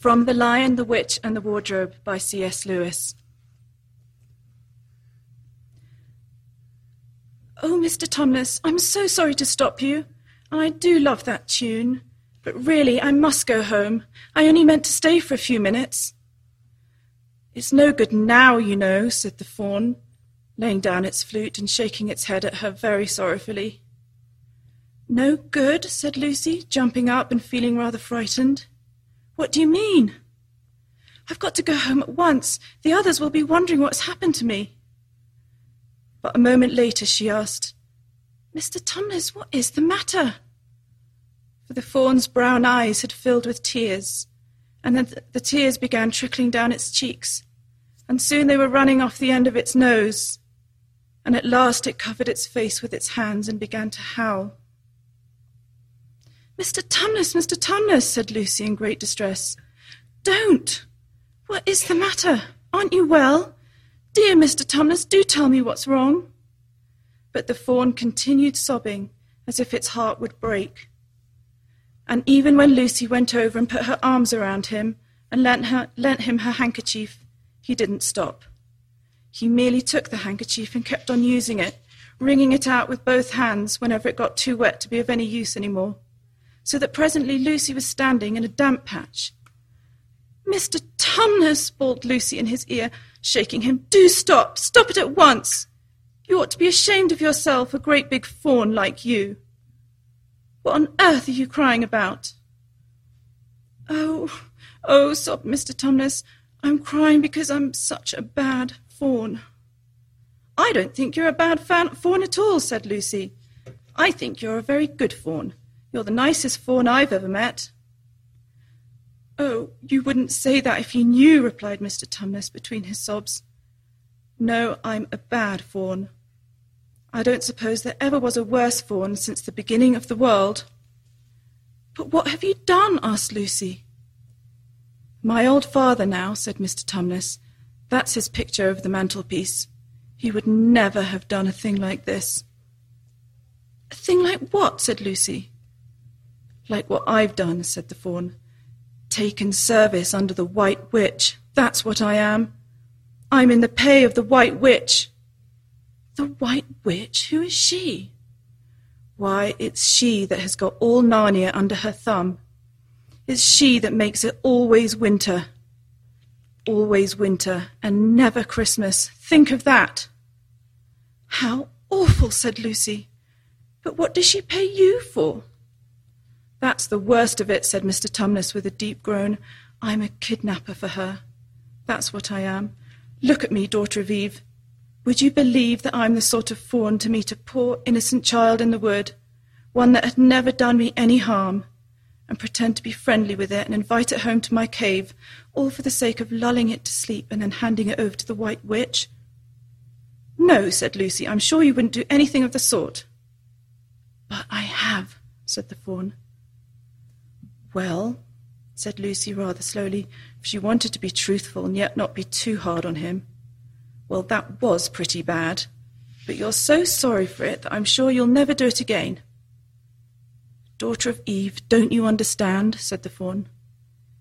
From The Lion, the Witch, and the Wardrobe by C.S. Lewis. Oh, Mr. Tumnus, I'm so sorry to stop you. I do love that tune. But really, I must go home. I only meant to stay for a few minutes. It's no good now, you know, said the faun, laying down its flute and shaking its head at her very sorrowfully. No good, said Lucy, jumping up and feeling rather frightened. What do you mean? I've got to go home at once. The others will be wondering what's happened to me. But a moment later she asked, Mr. Tumnus, what is the matter? For the faun's brown eyes had filled with tears, and then the tears began trickling down its cheeks, and soon they were running off the end of its nose, and at last it covered its face with its hands and began to howl. Mr. Tumnus, Mr. Tumnus, said Lucy in great distress. Don't! What is the matter? Aren't you well? Dear Mr. Tumnus, do tell me what's wrong. But the faun continued sobbing as if its heart would break. And even when Lucy went over and put her arms around him and lent, her, lent him her handkerchief, he didn't stop. He merely took the handkerchief and kept on using it, wringing it out with both hands whenever it got too wet to be of any use any more so that presently Lucy was standing in a damp patch. Mr. Tumnus, bawled Lucy in his ear, shaking him, do stop, stop it at once. You ought to be ashamed of yourself, a great big faun like you. What on earth are you crying about? Oh, oh, sobbed Mr. Tumnus, I'm crying because I'm such a bad faun. I don't think you're a bad faun at all, said Lucy. I think you're a very good faun. You're the nicest faun I've ever met. Oh, you wouldn't say that if you knew, replied Mr. Tumnus between his sobs. No, I'm a bad faun. I don't suppose there ever was a worse faun since the beginning of the world. But what have you done? asked Lucy. My old father now, said Mr. Tumnus. That's his picture over the mantelpiece. He would never have done a thing like this. A thing like what? said Lucy. Like what I've done, said the faun. Taken service under the White Witch. That's what I am. I'm in the pay of the White Witch. The White Witch? Who is she? Why, it's she that has got all Narnia under her thumb. It's she that makes it always winter. Always winter and never Christmas. Think of that. How awful, said Lucy. But what does she pay you for? That's the worst of it, said Mr. Tumnus with a deep groan. I'm a kidnapper for her. That's what I am. Look at me, daughter of Eve. Would you believe that I'm the sort of faun to meet a poor innocent child in the wood, one that had never done me any harm, and pretend to be friendly with it and invite it home to my cave, all for the sake of lulling it to sleep and then handing it over to the White Witch? No, said Lucy, I'm sure you wouldn't do anything of the sort. But I have, said the faun. Well, said Lucy rather slowly, for she wanted to be truthful and yet not be too hard on him. Well, that was pretty bad, but you're so sorry for it that I'm sure you'll never do it again. Daughter of Eve, don't you understand? said the faun.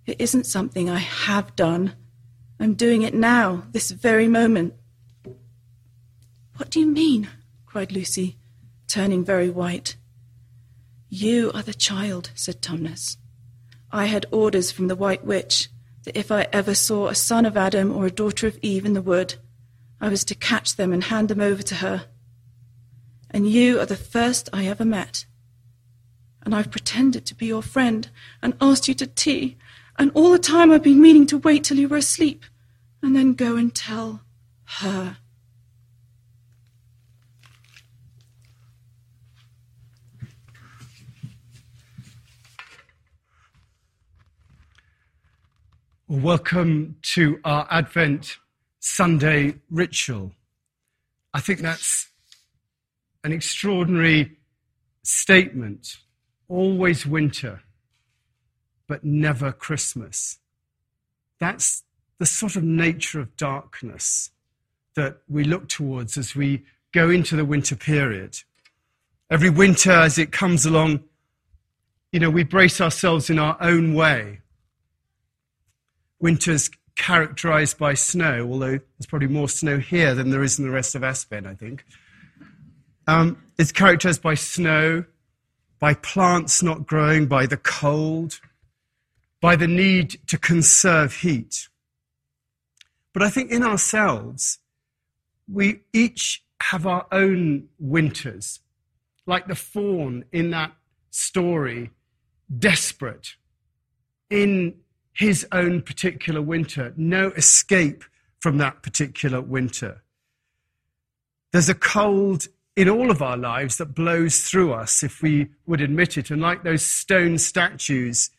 It isn't something I have done. I'm doing it now, this very moment. What do you mean? cried Lucy, turning very white. You are the child, said Tumnus. I had orders from the White Witch that if I ever saw a son of Adam or a daughter of Eve in the wood, I was to catch them and hand them over to her. And you are the first I ever met. And I've pretended to be your friend and asked you to tea, and all the time I've been meaning to wait till you were asleep and then go and tell her. Welcome to our Advent Sunday ritual. I think that's an extraordinary statement. Always winter, but never Christmas. That's the sort of nature of darkness that we look towards as we go into the winter period. Every winter, as it comes along, you know, we brace ourselves in our own way Winter's characterized by snow, although there's probably more snow here than there is in the rest of Aspen, I think. Um, it's characterized by snow, by plants not growing, by the cold, by the need to conserve heat. But I think in ourselves, we each have our own winters, like the faun in that story, desperate in his own particular winter, no escape from that particular winter. There's a cold in all of our lives that blows through us if we would admit it. And like those stone statues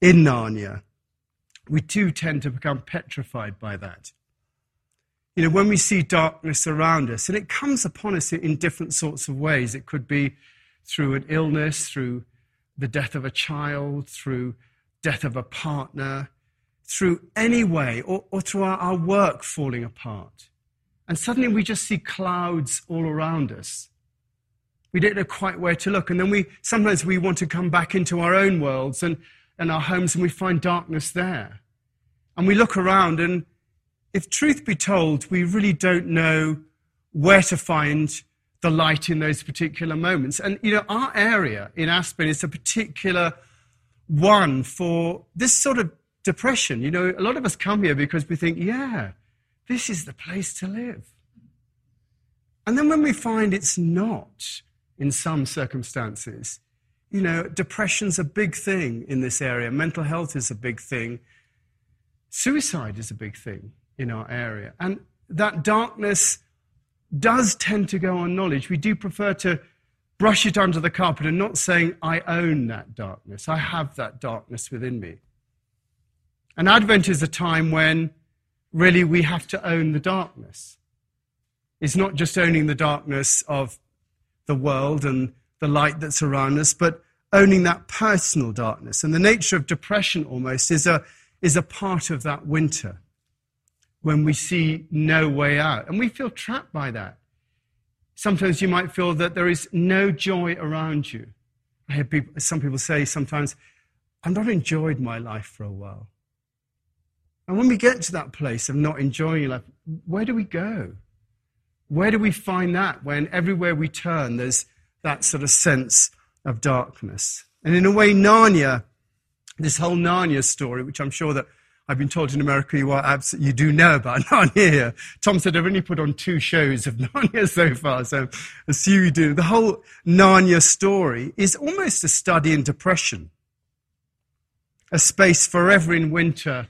in Narnia, we too tend to become petrified by that. You know, when we see darkness around us, and it comes upon us in different sorts of ways, it could be through an illness, through the death of a child, through death of a partner, through any way, or, or through our, our work falling apart. And suddenly we just see clouds all around us. We don't know quite where to look. And then we sometimes we want to come back into our own worlds and, and our homes and we find darkness there. And we look around and if truth be told, we really don't know where to find the light in those particular moments. And you know, our area in Aspen is a particular one for this sort of depression. You know, a lot of us come here because we think, yeah, this is the place to live. And then when we find it's not in some circumstances, you know, depression's a big thing in this area, mental health is a big thing, suicide is a big thing in our area. And that darkness does tend to go on knowledge. We do prefer to brush it under the carpet and not saying, I own that darkness, I have that darkness within me. And Advent is a time when really we have to own the darkness. It's not just owning the darkness of the world and the light that's around us, but owning that personal darkness. And the nature of depression almost is a, is a part of that winter when we see no way out. And we feel trapped by that. Sometimes you might feel that there is no joy around you. I hear people, some people say sometimes, I've not enjoyed my life for a while. And when we get to that place of not enjoying life, where do we go? Where do we find that when everywhere we turn there's that sort of sense of darkness? And in a way, Narnia, this whole Narnia story, which I'm sure that I've been told in America you are absolutely, you do know about Narnia. Tom said I've only put on two shows of Narnia so far, so I see you do. The whole Narnia story is almost a study in depression, a space forever in winter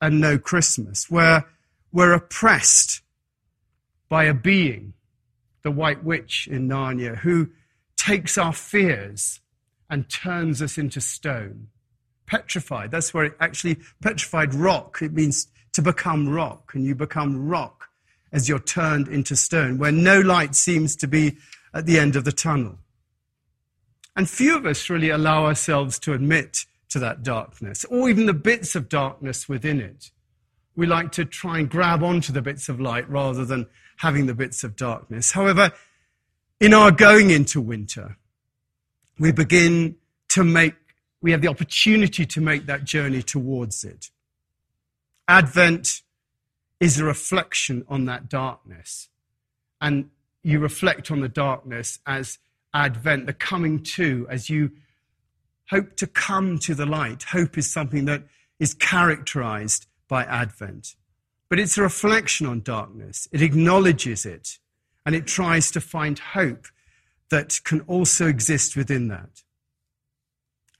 and no Christmas, where we're oppressed by a being, the White Witch in Narnia, who takes our fears and turns us into stone. Petrified, that's where it actually, petrified rock, it means to become rock, and you become rock as you're turned into stone, where no light seems to be at the end of the tunnel. And few of us really allow ourselves to admit to that darkness, or even the bits of darkness within it. We like to try and grab onto the bits of light rather than having the bits of darkness. However, in our going into winter, we begin to make, we have the opportunity to make that journey towards it. Advent is a reflection on that darkness. And you reflect on the darkness as Advent, the coming to, as you hope to come to the light. Hope is something that is characterized by Advent. But it's a reflection on darkness. It acknowledges it and it tries to find hope that can also exist within that.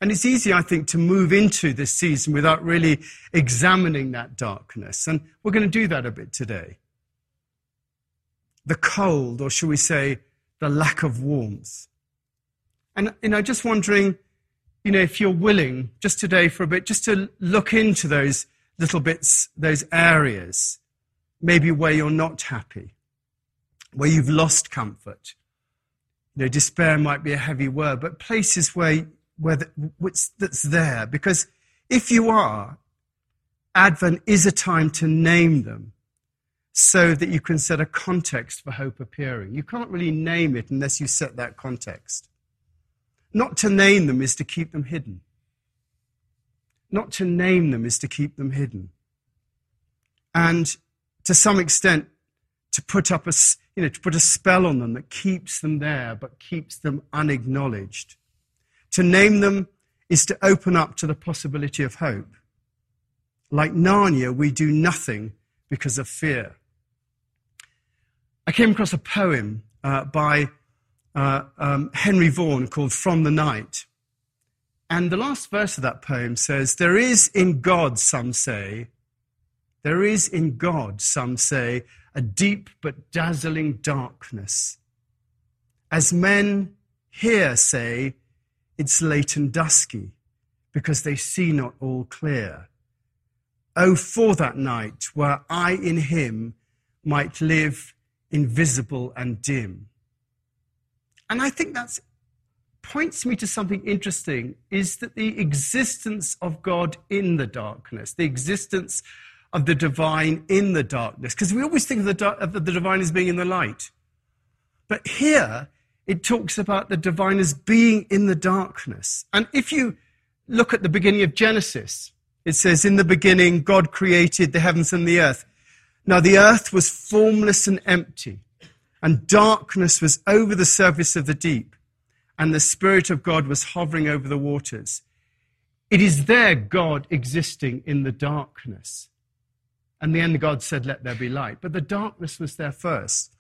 And it's easy, I think, to move into this season without really examining that darkness. And we're going to do that a bit today. The cold, or shall we say, the lack of warmth. And, you know, just wondering you know, if you're willing just today for a bit, just to look into those little bits, those areas, maybe where you're not happy, where you've lost comfort. You know, despair might be a heavy word, but places where, where the, that's there. Because if you are, Advent is a time to name them so that you can set a context for hope appearing. You can't really name it unless you set that context. Not to name them is to keep them hidden. Not to name them is to keep them hidden. and to some extent, to put up a, you know, to put a spell on them that keeps them there but keeps them unacknowledged. To name them is to open up to the possibility of hope. Like Narnia, we do nothing because of fear. I came across a poem uh, by uh, um, Henry Vaughan called From the Night. And the last verse of that poem says, There is in God, some say, there is in God, some say, a deep but dazzling darkness. As men here say, it's late and dusky, because they see not all clear. Oh, for that night where I in him might live invisible and dim. And I think that points me to something interesting is that the existence of God in the darkness, the existence of the divine in the darkness, because we always think of the, of the divine as being in the light. But here, it talks about the divine as being in the darkness. And if you look at the beginning of Genesis, it says, In the beginning, God created the heavens and the earth. Now, the earth was formless and empty, and darkness was over the surface of the deep, and the Spirit of God was hovering over the waters. It is there God existing in the darkness. And then God said, Let there be light. But the darkness was there first.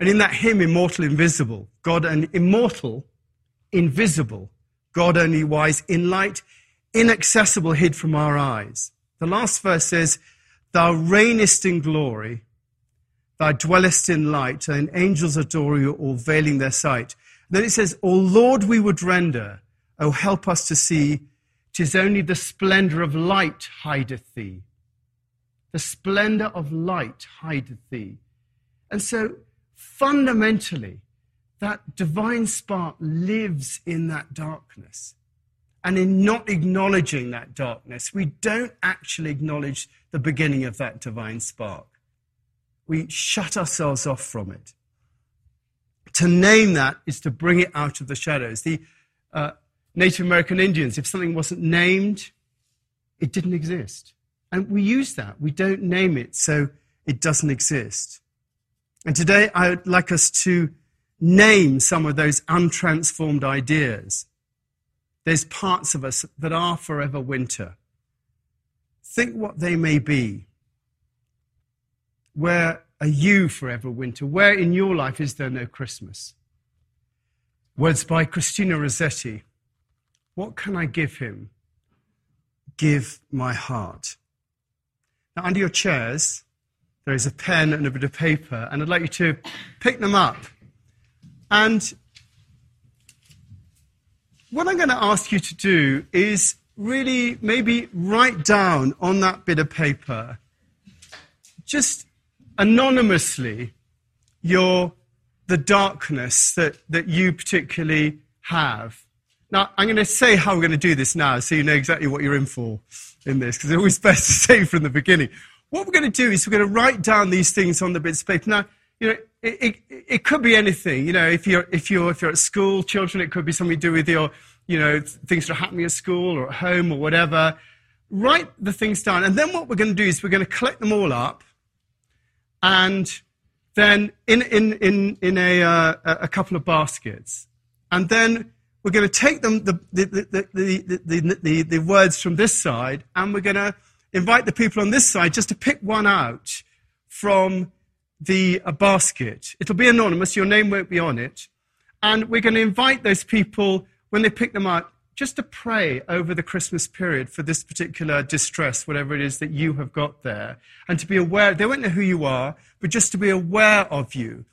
And in that hymn, Immortal, Invisible, God and immortal, invisible, God only wise, in light, inaccessible, hid from our eyes. The last verse says, Thou reignest in glory, thou dwellest in light, and angels adore you, all veiling their sight. Then it says, O Lord, we would render, O help us to see, tis only the splendor of light hideth thee. The splendor of light hideth thee. And so, fundamentally, that divine spark lives in that darkness. And in not acknowledging that darkness, we don't actually acknowledge the beginning of that divine spark. We shut ourselves off from it. To name that is to bring it out of the shadows. The uh, Native American Indians, if something wasn't named, it didn't exist. And we use that. We don't name it, so it doesn't exist. And today I would like us to name some of those untransformed ideas. There's parts of us that are forever winter. Think what they may be. Where are you forever winter? Where in your life is there no Christmas? Words by Christina Rossetti. What can I give him? Give my heart. Now, under your chairs, there is a pen and a bit of paper, and I'd like you to pick them up. And what I'm going to ask you to do is really maybe write down on that bit of paper, just anonymously, your the darkness that, that you particularly have. Now, I'm going to say how we're going to do this now so you know exactly what you're in for in this, because it's always best to say from the beginning. What we're going to do is we're going to write down these things on the bits of paper. Now, you know, it, it, it could be anything. You know, if you're, if, you're, if you're at school, children, it could be something to do with your, you know, things that are happening at school or at home or whatever. Write the things down. And then what we're going to do is we're going to collect them all up and then in, in, in, in a, uh, a couple of baskets. And then we're going to take them, the, the, the, the, the, the, words from this side, and we're going to invite the people on this side just to pick one out from the uh, basket. It'll be anonymous, your name won't be on it. And we're going to invite those people, when they pick them out, just to pray over the Christmas period for this particular distress, whatever it is that you have got there, and to be aware, they won't know who you are, but just to be aware of you.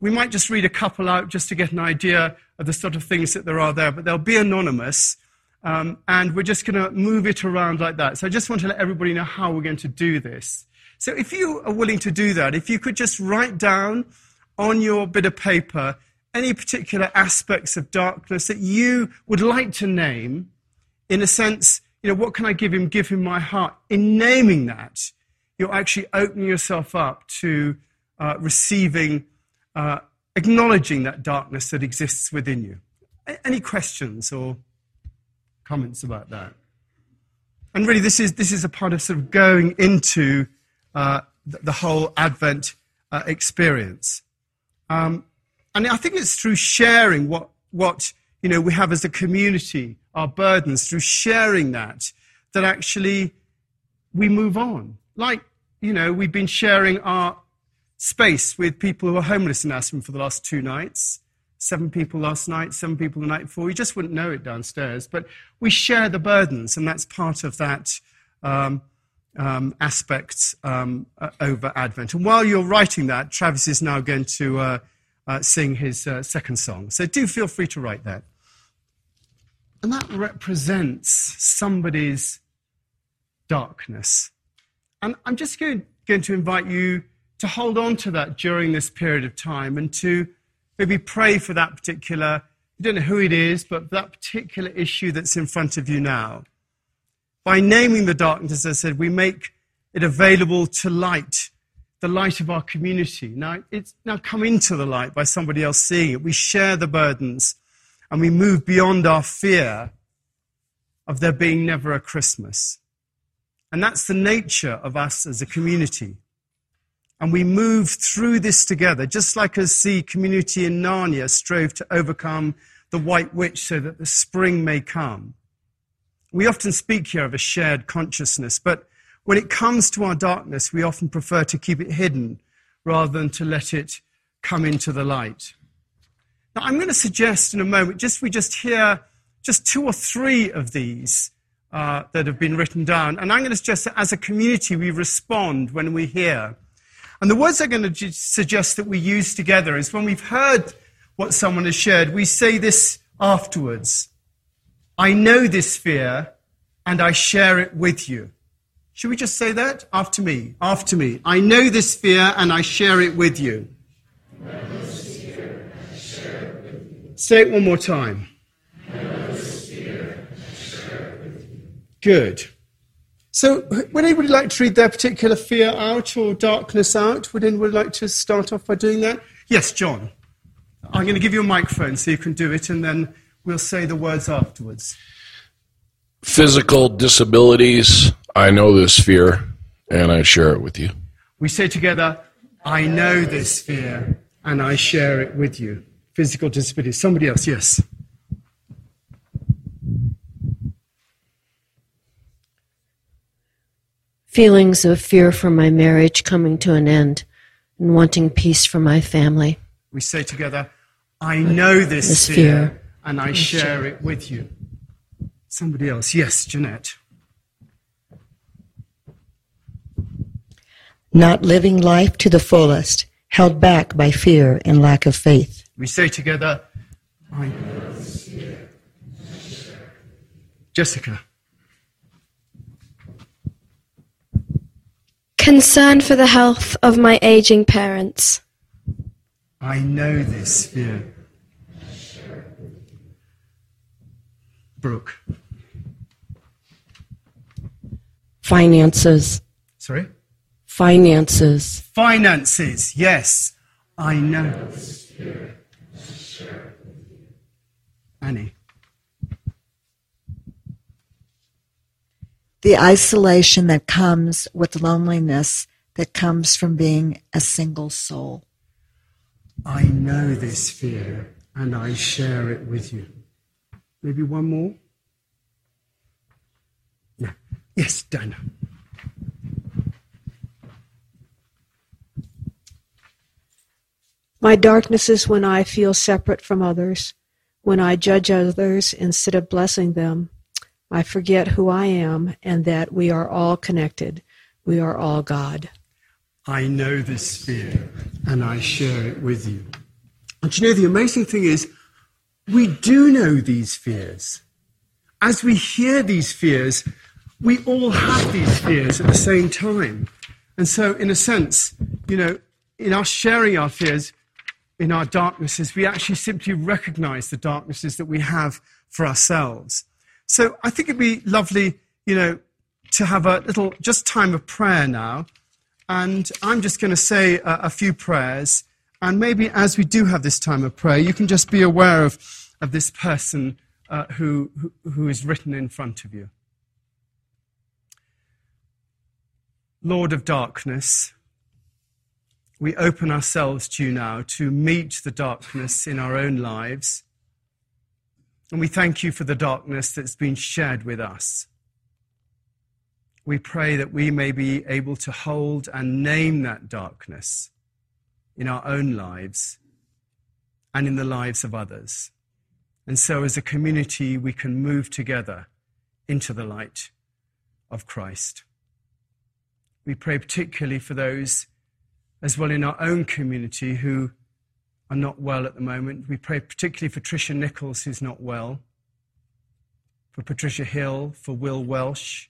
We might just read a couple out just to get an idea of the sort of things that there are there, but they'll be anonymous, um, and we're just going to move it around like that. So I just want to let everybody know how we're going to do this. So if you are willing to do that, if you could just write down on your bit of paper any particular aspects of darkness that you would like to name, in a sense, you know, what can I give him? Give him my heart. In naming that, you're actually opening yourself up to uh, receiving, uh, acknowledging that darkness that exists within you. A- any questions or comments about that? And really, this is, this is a part of sort of going into uh, the, the whole Advent uh, experience. Um, and I think it's through sharing what, what you know, we have as a community, our burdens, through sharing that, that actually we move on. Like, you know, we've been sharing our space with people who are homeless in Aspen for the last two nights. Seven people last night, seven people the night before. You just wouldn't know it downstairs. But we share the burdens, and that's part of that um, um, aspect um, uh, over Advent. And while you're writing that, Travis is now going to uh, uh, sing his uh, second song. So do feel free to write that. And that represents somebody's darkness. And I'm just going, going to invite you to hold on to that during this period of time and to maybe pray for that particular, you don't know who it is, but that particular issue that's in front of you now. By naming the darkness, as I said, we make it available to light, the light of our community. Now, it's now come into the light by somebody else seeing it. We share the burdens and we move beyond our fear of there being never a Christmas. And that's the nature of us as a community. And we move through this together, just like as the community in Narnia strove to overcome the white witch so that the spring may come. We often speak here of a shared consciousness, but when it comes to our darkness, we often prefer to keep it hidden rather than to let it come into the light. Now, I'm going to suggest in a moment, just we just hear just two or three of these uh, that have been written down. And I'm going to suggest that as a community, we respond when we hear. And the words I'm going to suggest that we use together is when we've heard what someone has shared, we say this afterwards I know this fear and I share it with you. Should we just say that? After me. After me. I know this fear and I share it with you. Say it one more time. Good. So, would anybody like to read their particular fear out or darkness out? Would anybody like to start off by doing that? Yes, John. I'm going to give you a microphone so you can do it, and then we'll say the words afterwards. Physical disabilities. I know this fear, and I share it with you. We say together, I know this fear, and I share it with you. Physical disabilities. Somebody else, yes. Feelings of fear for my marriage coming to an end and wanting peace for my family. We say together, I know this, this fear, fear, and I share it with you. Somebody else. Yes, Jeanette. Not living life to the fullest, held back by fear and lack of faith. We say together, I know this fear. Jessica. Concern for the health of my aging parents. I know this fear. Brooke. Finances. Sorry? Finances. Finances, yes. I know. Annie. The isolation that comes with loneliness that comes from being a single soul. I know this fear and I share it with you. Maybe one more? Yeah. Yes, Dana. My darkness is when I feel separate from others, when I judge others instead of blessing them, I forget who I am and that we are all connected. We are all God. I know this fear and I share it with you. And you know, the amazing thing is, we do know these fears. As we hear these fears, we all have these fears at the same time. And so, in a sense, you know, in us sharing our fears, in our darknesses, we actually simply recognize the darknesses that we have for ourselves. So I think it'd be lovely, you know, to have a little just time of prayer now. And I'm just going to say a, a, few prayers. And maybe as we do have this time of prayer, you can just be aware of, of this person uh, who, who, who is written in front of you. Lord of darkness, we open ourselves to you now to meet the darkness in our own lives. And we thank you for the darkness that's been shared with us. We pray that we may be able to hold and name that darkness in our own lives and in the lives of others. And so, as a community, we can move together into the light of Christ. We pray particularly for those as well in our own community who are not well at the moment. We pray particularly for Tricia Nichols, who's not well, for Patricia Hill, for Will Welsh,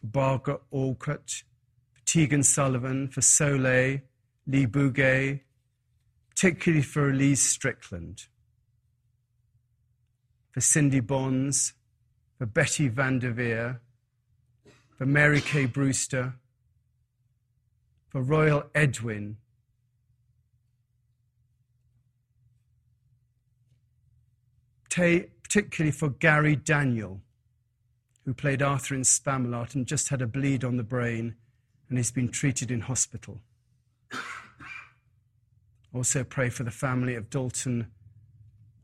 for Barbara Alcott, for Tegan Sullivan, for Soleil, Lee Bouguet, particularly for Elise Strickland, for Cindy Bonds, for Betty Van der Veer, for Mary Kay Brewster, for Royal Edwin. Particularly for Gary Daniel, who played Arthur in Spamalot and just had a bleed on the brain and he's been treated in hospital. Also, pray for the family of Dalton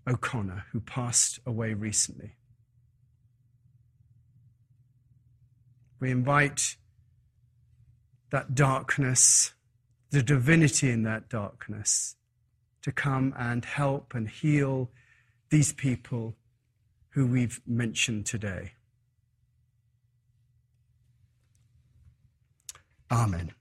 O'Connor, who passed away recently. We invite that darkness, the divinity in that darkness, to come and help and heal these people who we've mentioned today. Amen.